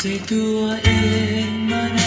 ใจตัวเองมา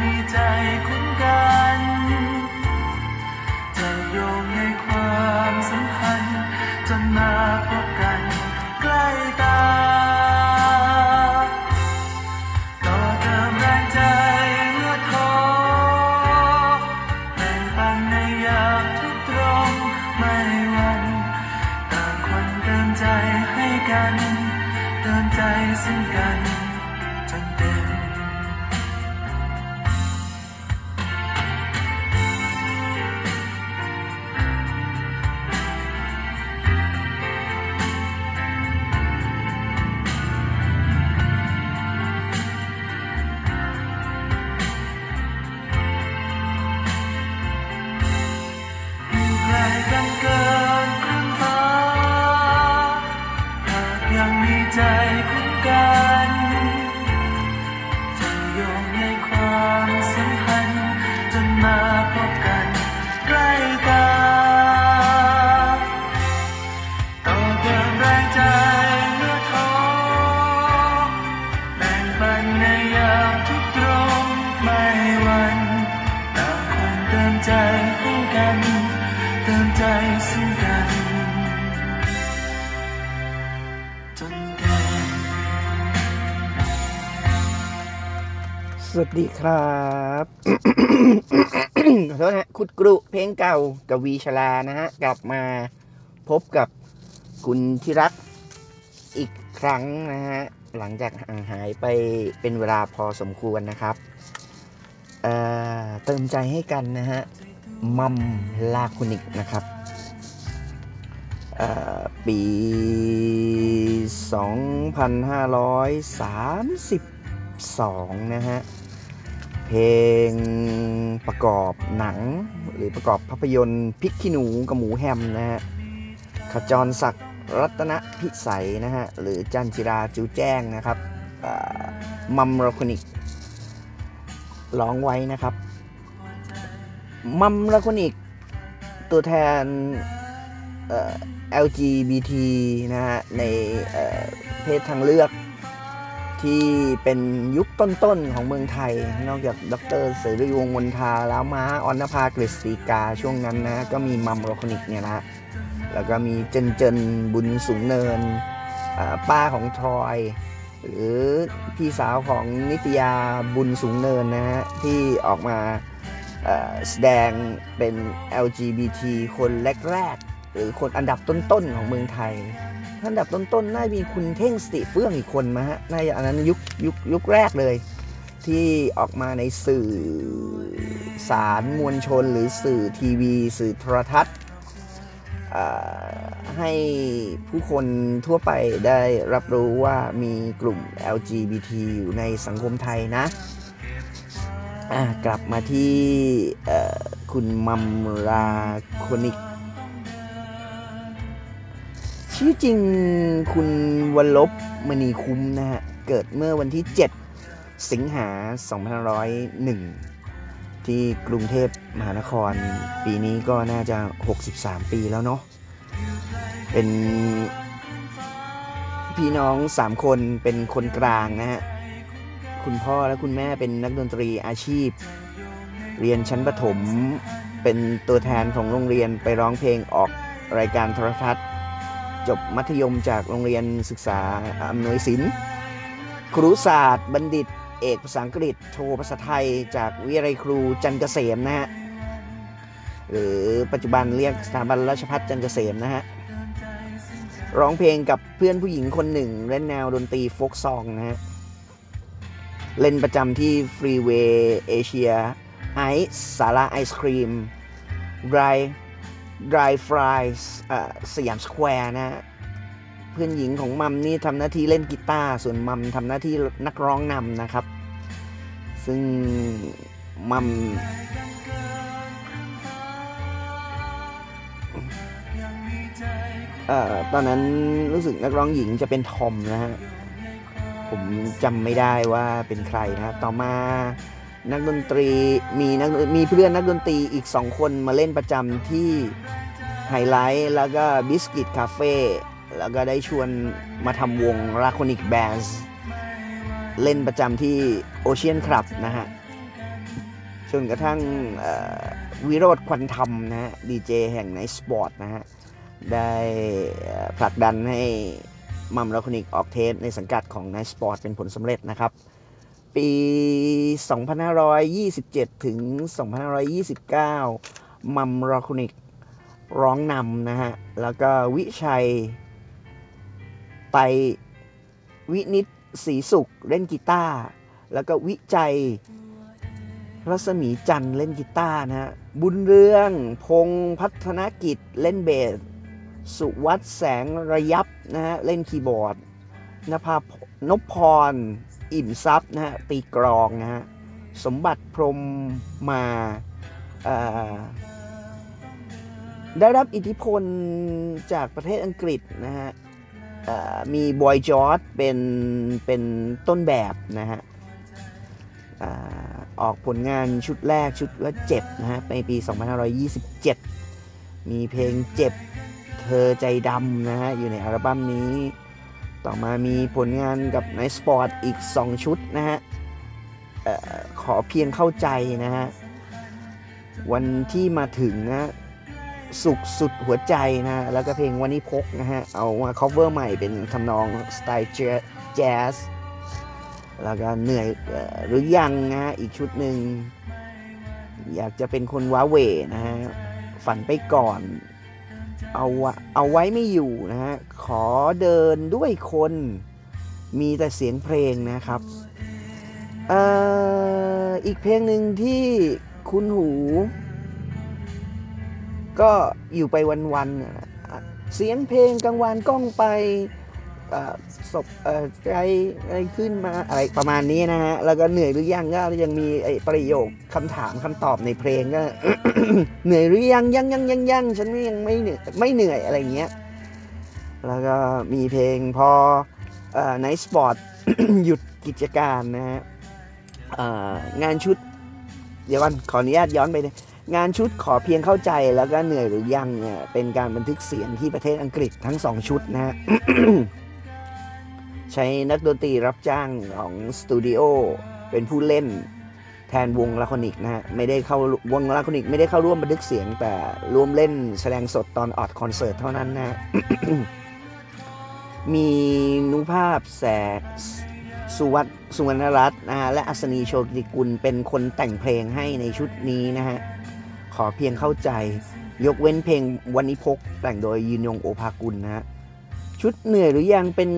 ในใจคุ้มกัน ติมใจซึ่งกัน จนสวัสดีครับขอโทษนะะคุดกรุ เพลงเก่ากับวีชลานะฮะ กลับมาพบกับคุณที่รักอีกครั้งนะฮะ หลังจากห่างหายไปเป็นเวลาพอสมควรนะครับเเติมใจให้กันนะฮะ มัมลาคุนิกนะครับปี 2532 นะฮะ เพลงประกอบหนังหรือประกอบภาพยนตร์พิกขี้หนูกับหมูแฮมนะฮะขจรศักดิ์รัตนพิสัยนะฮะ หรือจันจิราจูแจ้งนะครับมัมโรคนิกร้องไว้นะครับ มัมลาคนิก ตัวแทนเอ่อ LGBT นะฮะ ในเพศทางเลือก ที่เป็นยุคต้นๆ ของเมืองไทย นอกจากดรเสรีวงวนทา แล้วม้าออนภากฤษฎีกาช่วงนั้นนะ ก็มีมัมโรคนิกเนี่ยนะแล้วก็มีเจนเจนบุญสูงเนินป้าของทรอยหรือพี่สาวของนิตยาบุญสูงเนินนะฮะที่ออกมา แสดงเป็น LGBT คนแรกๆ หรือคนอันดับต้นๆ ของเมืองไทย อันดับต้นๆ น่ามีคุณเท่งสติเฟื่องอีกคนมาฮะน่าจะอันนั้นยุคยุคยุคแรกเลย ที่ออกมาในสื่อสารมวลชนหรือสื่อทีวี สื่อโทรทัศน์ให้ผู้คนทั่วไปได้รับรู้ว่ามีกลุ่ม LGBT อยู่ในสังคมไทยนะ กลับมาที่คุณมัมราโคนิก ชื่อจริงคุณวันลบมณีคุ้มนะฮะ เกิดเมื่อวันที่ 7 สิงหา2501 ที่กรุงเทพมหานคร ปีนี้ก็น่าจะ 63 ปีแล้วเนาะ เป็นพี่น้อง 3 คนเป็นคนกลางนะฮะ คุณพ่อและคุณแม่เป็นนักดนตรีอาชีพ เรียนชั้นประถม เป็นตัวแทนของโรงเรียนไปร้องเพลงออกรายการโทรทัศน์ จบมัธยมจากโรงเรียนศึกษาอำนวยศิลป์ครุศาสตร์บัณฑิต เอกภาษาอังกฤษโทภาษาไทย จากวิทยาลัยครูจันเกษมนะฮะหรือปัจจุบันเรียกสถาบันราชภัฏจันเกษมนะฮะร้องเพลงกับเพื่อนผู้หญิงคนหนึ่งเล่นแนวดนตรี folk song นะฮะ เล่นประจำที่ฟรีเวย์เอเชียไอซ์ศาลาไอศครีมไร Dry Fries อ่าสยามสแควร์นะฮะเพื่อนหญิงของมัมนี่ทำหน้าที่เล่นกีตาร์ส่วนมัมทำหน้าที่นักร้องนำนะครับ ซึ่งมัมเอ่อตอนนั้นรู้สึกนักร้องหญิงจะเป็นทอมนะฮะ ผมจำไม่ได้ว่าเป็นใครนะต่อมานักดนตรีมีนักมีเพื่อนนักดนตรีอีกสองคนมาเล่นประจำที่ไฮไลท์แล้วก็บิสกิตคาเฟ่แล้วก็ได้ชวนมาทำวงลาโคนิค band เล่นประจำที่โอเชียนคลับนะฮะจนกระทั่งวิโรจน์ ควันธรรมนะฮะดีเจแห่งไนท์สปอตนะฮะ ได้ผลักดันให้ วงลาโคนิคออกเทปในสังกัดของไนท์สปอตเป็นผลสำเร็จนะครับ ปี 2527 ถึง 2529 มัมราคุนิกร้องนำนะฮะ แล้วก็วิชัย ไตวินิตศรีสุขเล่นกีตาร์แล้วก็วิจัยรัศมีจันทร์เล่นกีตาร์นะฮะบุญเรือง พงษ์พัฒนกิจเล่นเบส สุวัตแสงระยับนะฮะเล่นคีย์บอร์ดนภาพนพพร อิ่มทรัพย์นะฮะตีกรองนะฮะสมบัติพรมมาได้รับอิทธิพลจากประเทศอังกฤษนะฮะมีบอยจอร์จเป็นเป็นต้นแบบนะฮะอออกผลงานชุดแรกชุดว่าเจ็บนะฮะในปี 2527 มีเพลงเจ็บ เธอใจดำนะฮะ อยู่ในอัลบั้มนี้ ต่อมามีผลงานกับไนท์สปอตอีก 2 ชุดนะฮะออขอเพียงเข้าใจนะฮะ วันที่มาถึงนะสุขสุดหัวใจนะแล้วก็เพลงวันนี้พกนะฮะ เอามา cover ใหม่เป็นทำนองสไตล์แจ๊สแล้วก็เหนื่อยหรือยังนะฮะ อีกชุดหนึ่ง อยากจะเป็นคนว้าเหวนะฮะ ฝันไปก่อน เอาวะเอาไว้ไม่อยู่นะฮะ ขอเดินด้วยคน มีแต่เสียงเพลงนะครับเอ่ออีกเพลงหนึ่งที่คุณหู ก็อยู่ไปวันๆน่ะอะเสียงเพลงกลางวันกล้องไป ศพเอ่อใจอะไรขึ้นมาอะไรประมาณนี้นะฮะ แล้วก็เหนื่อยหรือยังก็ยังมีไอ้ประโยคคำถามคำตอบในเพลงก็ เหนื่อยหรือยังยังยังยังยังฉันไม่ยังไม่เหนื่อยไม่เหนื่อยอะไรเงี้ย แล้วก็มีเพลงพอ Nite Spot หยุดกิจการนะฮะงานชุด เดี๋ยวก่อนขออนุญาตย้อนไปเลยงานชุดขอเพียงเข้าใจแล้วก็เหนื่อยหรือยังเนี่ยเป็นการบันทึกเสียงที่ประเทศอังกฤษทั้งสองชุดนะฮะ ใช้นักดนตรีรับจ้างของสตูดิโอเป็นผู้เล่นแทนวงลาโคนิคนะฮะไม่ได้เข้าวงลาโคนิคไม่ได้เข้าร่วมบันทึกเสียง แต่ร่วมเล่นแสดงสดตอนออดคอนเสิร์ตเท่านั้นนะ มีนุภาพแสกสุวัตสุวรรณรัตน์นะฮะและอัศนีโชติกุลเป็นคนแต่งเพลงให้ในชุดนี้นะฮะ ขอเพียงเข้าใจยกเว้นเพลงวันนี้พกแต่งโดยยืนยงโอภากุลนะฮะ ชุดเหนื่อยหรือยังเป็น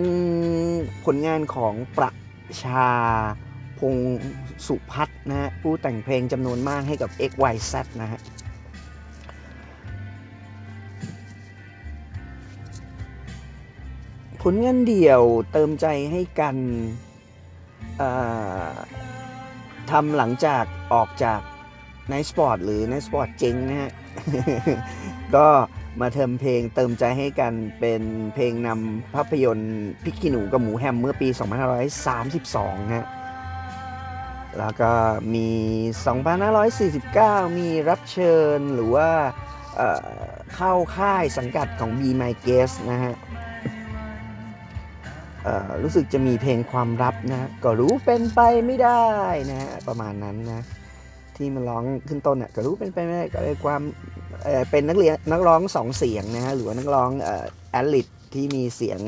ผลงานของประชาพงศ์สุพัฒน์นะฮะผู้แต่งเพลงจำนวนมากให้กับ XYZ นะฮะผลงานเดี่ยวเติมใจให้กันทำหลังจากออกจาก n i สปอร์ตหรือ n i สปอร์ตเจ๊งนะฮะ ก็ มาเทิมเพลงเติมใจให้กันเป็นเพลงนำภาพยนตร์พริกขี้หนูกับหมูแฮมเมื่อปี 2532ฮะแล้วก็มี 2549 มีรับเชิญหรือว่าเข้าค่ายสังกัดของ Be My Guest นะฮะรู้สึกจะมีเพลงความลับนะก็รู้เป็นไปไม่ได้นะฮะประมาณนั้นนะที่มันร้องขึ้นต้นเนี่ยก็รู้เป็นไปไม่ได้ก็เลยความ เป็นนักเรียนนักร้องสองเสียงนะฮะหรือว่านักร้องเอ่อแอลิทที่มีเสียง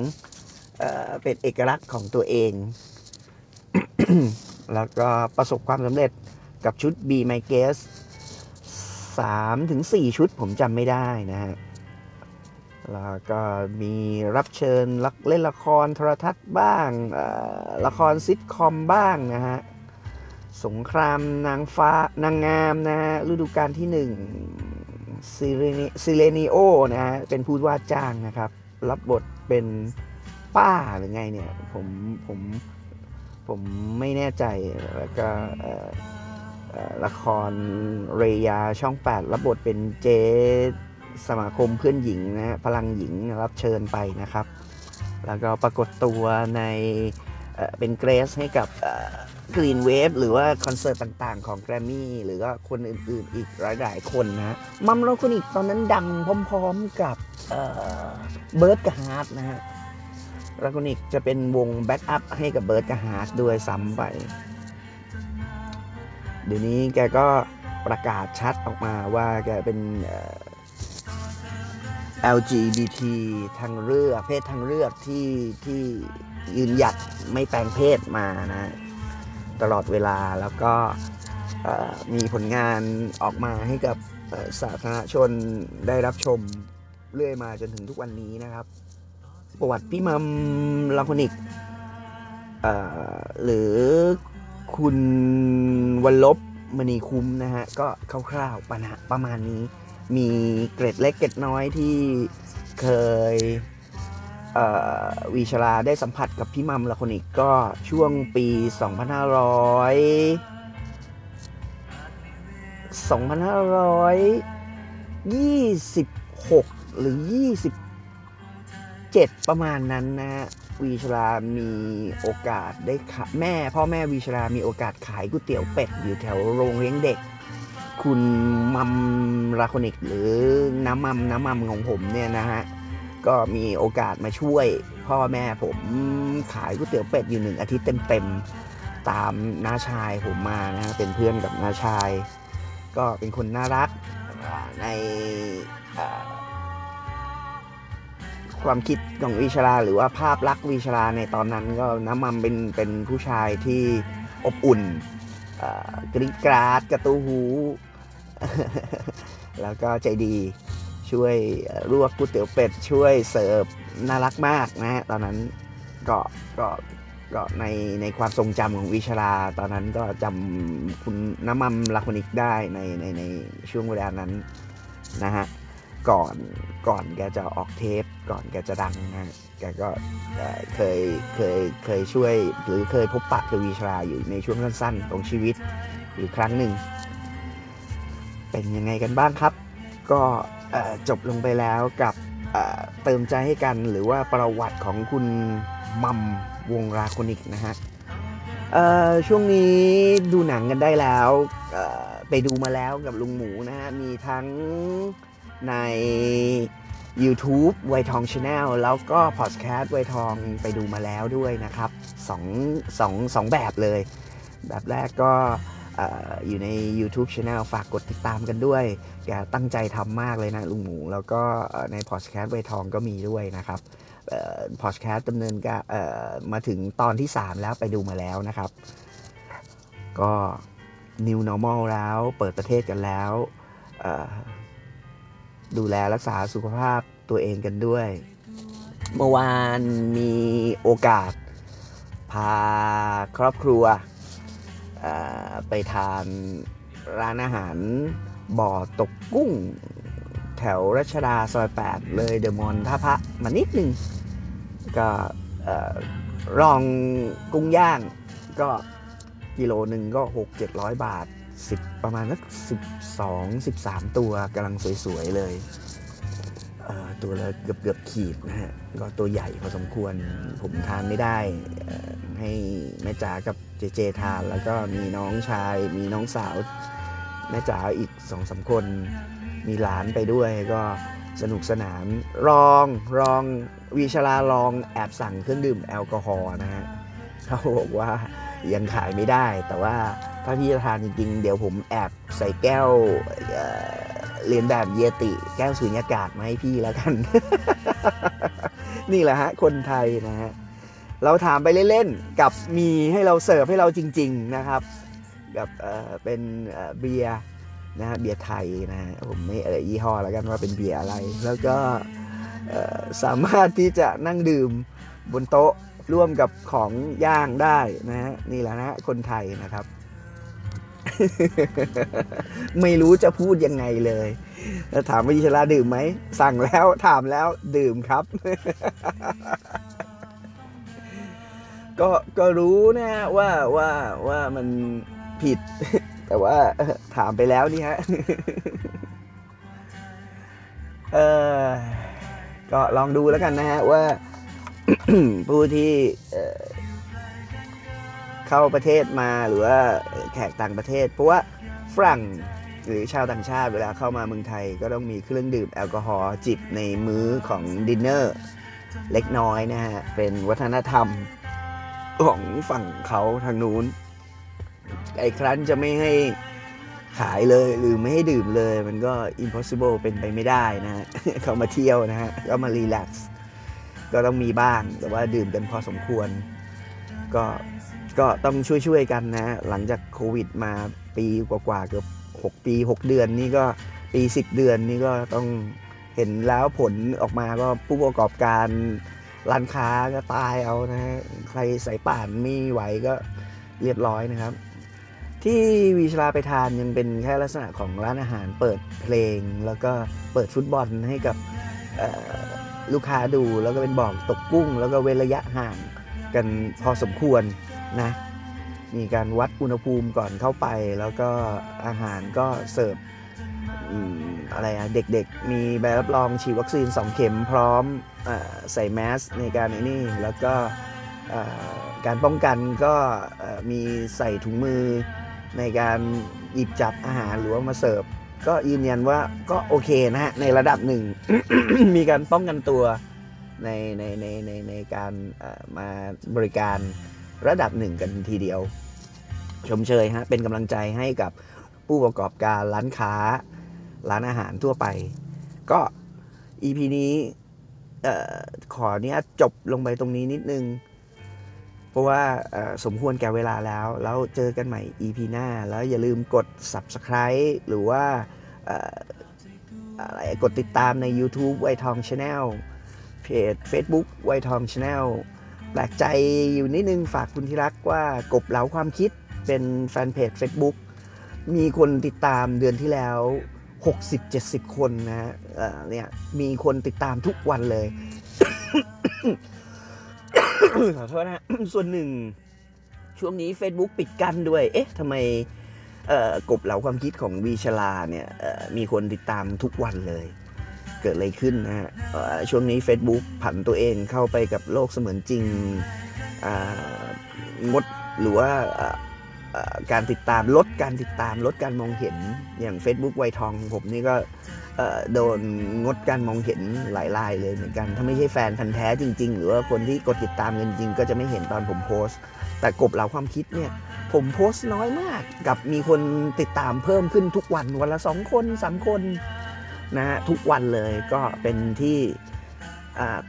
เป็นเอกลักษณ์ของตัวเอง แล้วก็ประสบความสำเร็จกับชุด B My Guest 3ถึง4ชุดผมจำไม่ได้นะฮะ แล้วก็มีรับเชิญรักเล่นละครโทรทัศน์บ้าง ละครซิทคอมบ้างนะฮะ สงครามนางฟ้านางงามนะฮะฤดูกาลที่หนึ่ง ซิเลนิโอนะฮะเป็นผู้ว่าจ้างนะครับ รับบทเป็นป้าหรือไงเนี่ยผมผมผมไม่แน่ใจแล้วก็ละครเรยาช่อง 8 รับบทเป็นเจสมาคมเพื่อนหญิงนะพลังหญิงรับเชิญไปนะครับ แล้วก็ปรากฏตัวในเป็นเกรสให้กับ กรีนเวฟหรือว่าคอนเสิร์ตต่างๆ ของแกรมมี่หรือว่าคนอื่นๆ อีกหลายๆคนนะมัม ลาโคนิคตอนนั้นดังพร้อมๆกับเบิร์ดกับฮาร์ดนะฮะลาโคนิคจะเป็นวง backup ให้กับเบิร์ดกับฮาร์ดด้วยซ้ำไป เดี๋ยวนี้แกก็ประกาศชัดออกมาว่าแกเป็นเอ่อ LGBT ทางเลือกเพศทางเลือกที่ที่ยืนหยัดไม่แปลงเพศมานะ ตลอดเวลาแล้วก็มีผลงานออกมาให้กับสาธารณชนได้รับชมเรื่อยมาจนถึงทุกวันนี้นะครับ ประวัติพี่มัมลาโคนิกหรือคุณวันลบมณีคุ้มนะฮะ ก็คร่าวๆประมาณประมาณนี้ มีเกร็ดเล็กเกร็ดน้อยที่เคย วีชลาได้สัมผัสกับพี่มัมลาโคนิกก็ช่วงปี 2500 2526 หรือ 27 ประมาณนั้นนะฮะวีชลามีโอกาสได้ขาแม่พ่อแม่วีชลามีโอกาสขายก๋วยเตี๋ยวเป็ดอยู่แถวโรงเลี้ยงเด็ก คุณมัมลาคนิกหรือน้ำมัมน้ำมัมของผมเนี่ยนะฮะ ก็มีโอกาสมาช่วยพ่อแม่ผมขายก๋วยเตี๋ยวเป็ดอยู่หนึ่งอาทิตย์เต็มๆตามน้าชายผมมานะ เป็นเพื่อนกับน้าชาย ก็เป็นคนน่ารักในความคิดของวิชราหรือว่าภาพลักษณ์วิชราในตอนนั้นก็น้ำมันเป็นเป็นผู้ชายที่อบอุ่นกริกราดกระตูหู แล้วก็ใจดี ช่วยเอ่อลวกก๋วยเตี๋ยวเป็ดช่วยเสิร์ฟน่ารักมากนะฮะตอนนั้นก็ก็ก็ในในความทรงจำของวิชรา ตอนนั้นก็จำคุณน้ำมันลาคนิกได้ในในในช่วงเวลานั้นนะฮะก่อนก่อนแกจะออกเทป ก่อนแกจะดังนะแกก็เคยเคยเคยช่วยหรือเคยพบปะกับวิชราอยู่ในช่วงสั้นๆของชีวิตอยู่ครั้งหนึ่ง เป็นยังไงกันบ้างครับ ก็ จบลงไปแล้วกับเติมใจให้กันหรือว่าประวัติของคุณมัมวงราคนิกนะฮะช่วงนี้ดูหนังกันได้แล้วไปดูมาแล้วกับลุงหมูนะฮะ มีทั้งใน YouTube ไวทอง Channel แล้วก็พอดแคสต์ไวทองไปดูมาแล้วด้วยนะครับสองสองสองแบบเลย แบบแรกก็ อยู่ใน YouTube Channel ฝากกดติดตามกันด้วย แกตั้งใจทำมากเลยนะลุงหมู แล้วก็ในพอดแคสต์ไวทองก็มีด้วยนะครับพอดแคสต์ดำเนินการมาถึงตอนที่ 3 แล้วไปดูมาแล้วนะครับ ก็ New Normal แล้วเปิดประเทศกันแล้ว ดูแลรักษาสุขภาพตัวเองกันด้วย เมื่อวานมีโอกาส พาครอบครัว ไปทานร้านอาหารบ่อตกกุ้ง แถวรัชดาซอย 8 เลยเดอะมอนท่าพระมานิดนึง ก็เอ่องกุ้งย่างก็กิโลหนึ่งก็ 6 700 บาท 10 ประมาณสัก12 13 ตัวกำลังสวย ๆ เลย ตัวละเกือบเกือบขีดนะฮะก็ตัวใหญ่พอสมควรผมทานไม่ได้ให้แม่จ๋ากับเจเจทาน แล้วก็มีน้องชาย มีน้องสาวแม่จ๋าอีกสองสามคน มีหลานไปด้วยก็สนุกสนานลองลองวีชลาลองแอบสั่งเครื่องดื่มแอลกอฮอล์นะฮะเขาบอกว่ายังขายไม่ได้ แต่ว่าถ้าพี่จะทานจริงๆ เดี๋ยวผมแอบใส่แก้ว เรียนแบบเยติ แก้วสูญญากาศมาให้พี่แล้วกัน นี่แหละฮะ คนไทยนะฮะ เราถามไปเล่นๆ กับมีให้เราเสิร์ฟให้เราจริง ๆนะครับ กับเอ่อเป็นเเบียร์นะฮะเบียร์ไทยนะฮะผมไม่เอ่ยยี่ห้อแล้วกันว่าเป็นเบียร์อะไร แล้วก็เอ่อสามารถที่จะนั่งดื่มบนโต๊ะร่วมกับของย่างได้นะฮะนี่แหละนะฮะคนไทยนะครับ ไม่รู้จะพูดยังไงเลยแล้วถามว่ายิชลาดื่มไหม สั่งแล้วถามแล้วดื่มครับ ก็ก็รู้นะว่าว่าว่ามันผิด แต่ว่าถามไปแล้วนี่ฮะเออก็ลองดูแล้วกันนะฮะว่าผู้ที่ เข้าประเทศมาหรือว่าแขกต่างประเทศ เพราะว่าฝรั่งหรือชาวต่างชาติเวลาเข้ามาเมืองไทย ก็ต้องมีเครื่องดื่มแอลกอฮอล์จิบในมื้อของดินเนอร์เล็กน้อยนะฮะ เป็นวัฒนธรรมของฝั่งเขาทางนู้น ไอ้ครั้นจะไม่ให้ขายเลยหรือไม่ให้ดื่มเลย มันก็ impossible เป็นไปไม่ได้นะฮะเขามาเที่ยวนะฮะก็มารีแลกซ์ก็ต้องมีบ้างแต่ว่าดื่มกันพอสมควร ก็ ก็ต้องช่วยๆกันนะฮะหลังจากโควิดมาปีกว่าๆเกือบ6 ปี 6 เดือนนี่ก็ปี 10 เดือนนี่ก็ต้องเห็นแล้วผลออกมาก็ผู้ประกอบการร้านค้าก็ตายเอานะฮะใครใส่ป่านไม่ไหวก็เรียบร้อยนะครับ ที่วีชลาไปทานยังเป็นแค่ลักษณะของร้านอาหารเปิดเพลง แล้วก็เปิดฟุตบอลให้กับลูกค้าดูแล้วก็เป็นบอกตกกุ้ง แล้วก็เว้นระยะห่างกันพอสมควร นะมีการวัดอุณหภูมิก่อนเข้าไป แล้วก็อาหารก็เสิร์ฟอะไรอะเด็กๆ มีใบรับรองฉีดวัคซีน 2 เข็มพร้อมอใส่แมสในการนี่แล้วก็การป้องกันก็มีใส่ถุงมือในการหยิบจับอาหารหรือว่ามาเสิร์ฟ ก็ยืนยันว่าก็โอเคนะฮะในระดับหนึ่ง มีการป้องกันตัวในในในในในการมาบริการ ระดับหนึ่งกันทีเดียว ชมเชยฮะเป็นกำลังใจให้กับผู้ประกอบการร้านค้า ร้านอาหารทั่วไป ก็ EP นี้ขอเนี้ยจบลงไปตรงนี้นิดนึง เพราะว่าสมควรแก่เวลาแล้ว แล้วเจอกันใหม่ EP หน้า แล้วอย่าลืมกด Subscribe หรือว่าเอ่ออะไรกดติดตามใน YouTube ไวทอง Channel เพจ Facebook ไวทอง Channel แปลกใจอยู่นิดนึงฝากคุณที่รักว่ากบเหลาความคิดเป็นแฟนเพจ Facebook มีคนติดตามเดือนที่แล้ว 60-70 คนนะเอ่อเนี่ยมีคนติดตามทุกวันเลยขอโทษนะส่วนหนึ่งช่วงนี้ Facebook ปิดกั้นด้วย เอ๊ะทำไมกบเหลาความคิดของวีชลาเนี่ยมีคนติดตามทุกวันเลย เกิดอะไรขึ้นนะฮะช่วงนี้ Facebook ผันตัวเองเข้าไปกับโลกเสมือนจริงงดหรือว่าการติดตามลดการติดตามลดการมองเห็นอย่าง Facebook ไวทองของผมนี่ก็โดนงดการมองเห็นหลายรายเลยเหมือนกัน ถ้าไม่ใช่แฟนพันธ์แท้จริง ๆ หรือว่าคนที่กดติดตามกันจริงก็จะไม่เห็นตอนผมโพสต์ แต่กบเหล่าความคิดเนี่ย ผมโพสต์น้อยมาก กับมีคนติดตามเพิ่มขึ้นทุกวันวันละสองคนสามคน นะฮะทุกวันเลยก็เป็นที่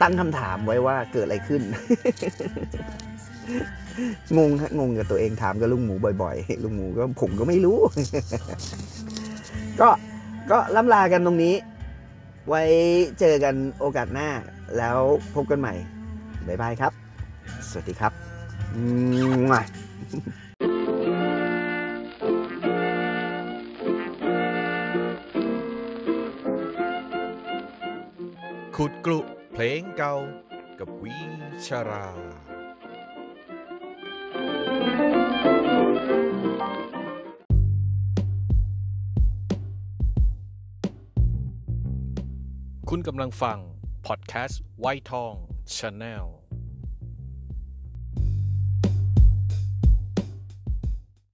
ตั้งคำถามไว้ว่าเกิดอะไรขึ้น งงฮะงงกับตัวเองถามกับลุงหมูบ่อยๆ ลุงหมูก็ผมก็ไม่รู้ ก็ก็ล่ำลากันตรงนี้ ไว้เจอกันโอกาสหน้า แล้วพบกันใหม่ บ๊ายบายครับ สวัสดีครับอื ขุดกลุเพลงเก่ากับวิชรา คุณกำลังฟัง พอดแคสต์ไวทองชาแนล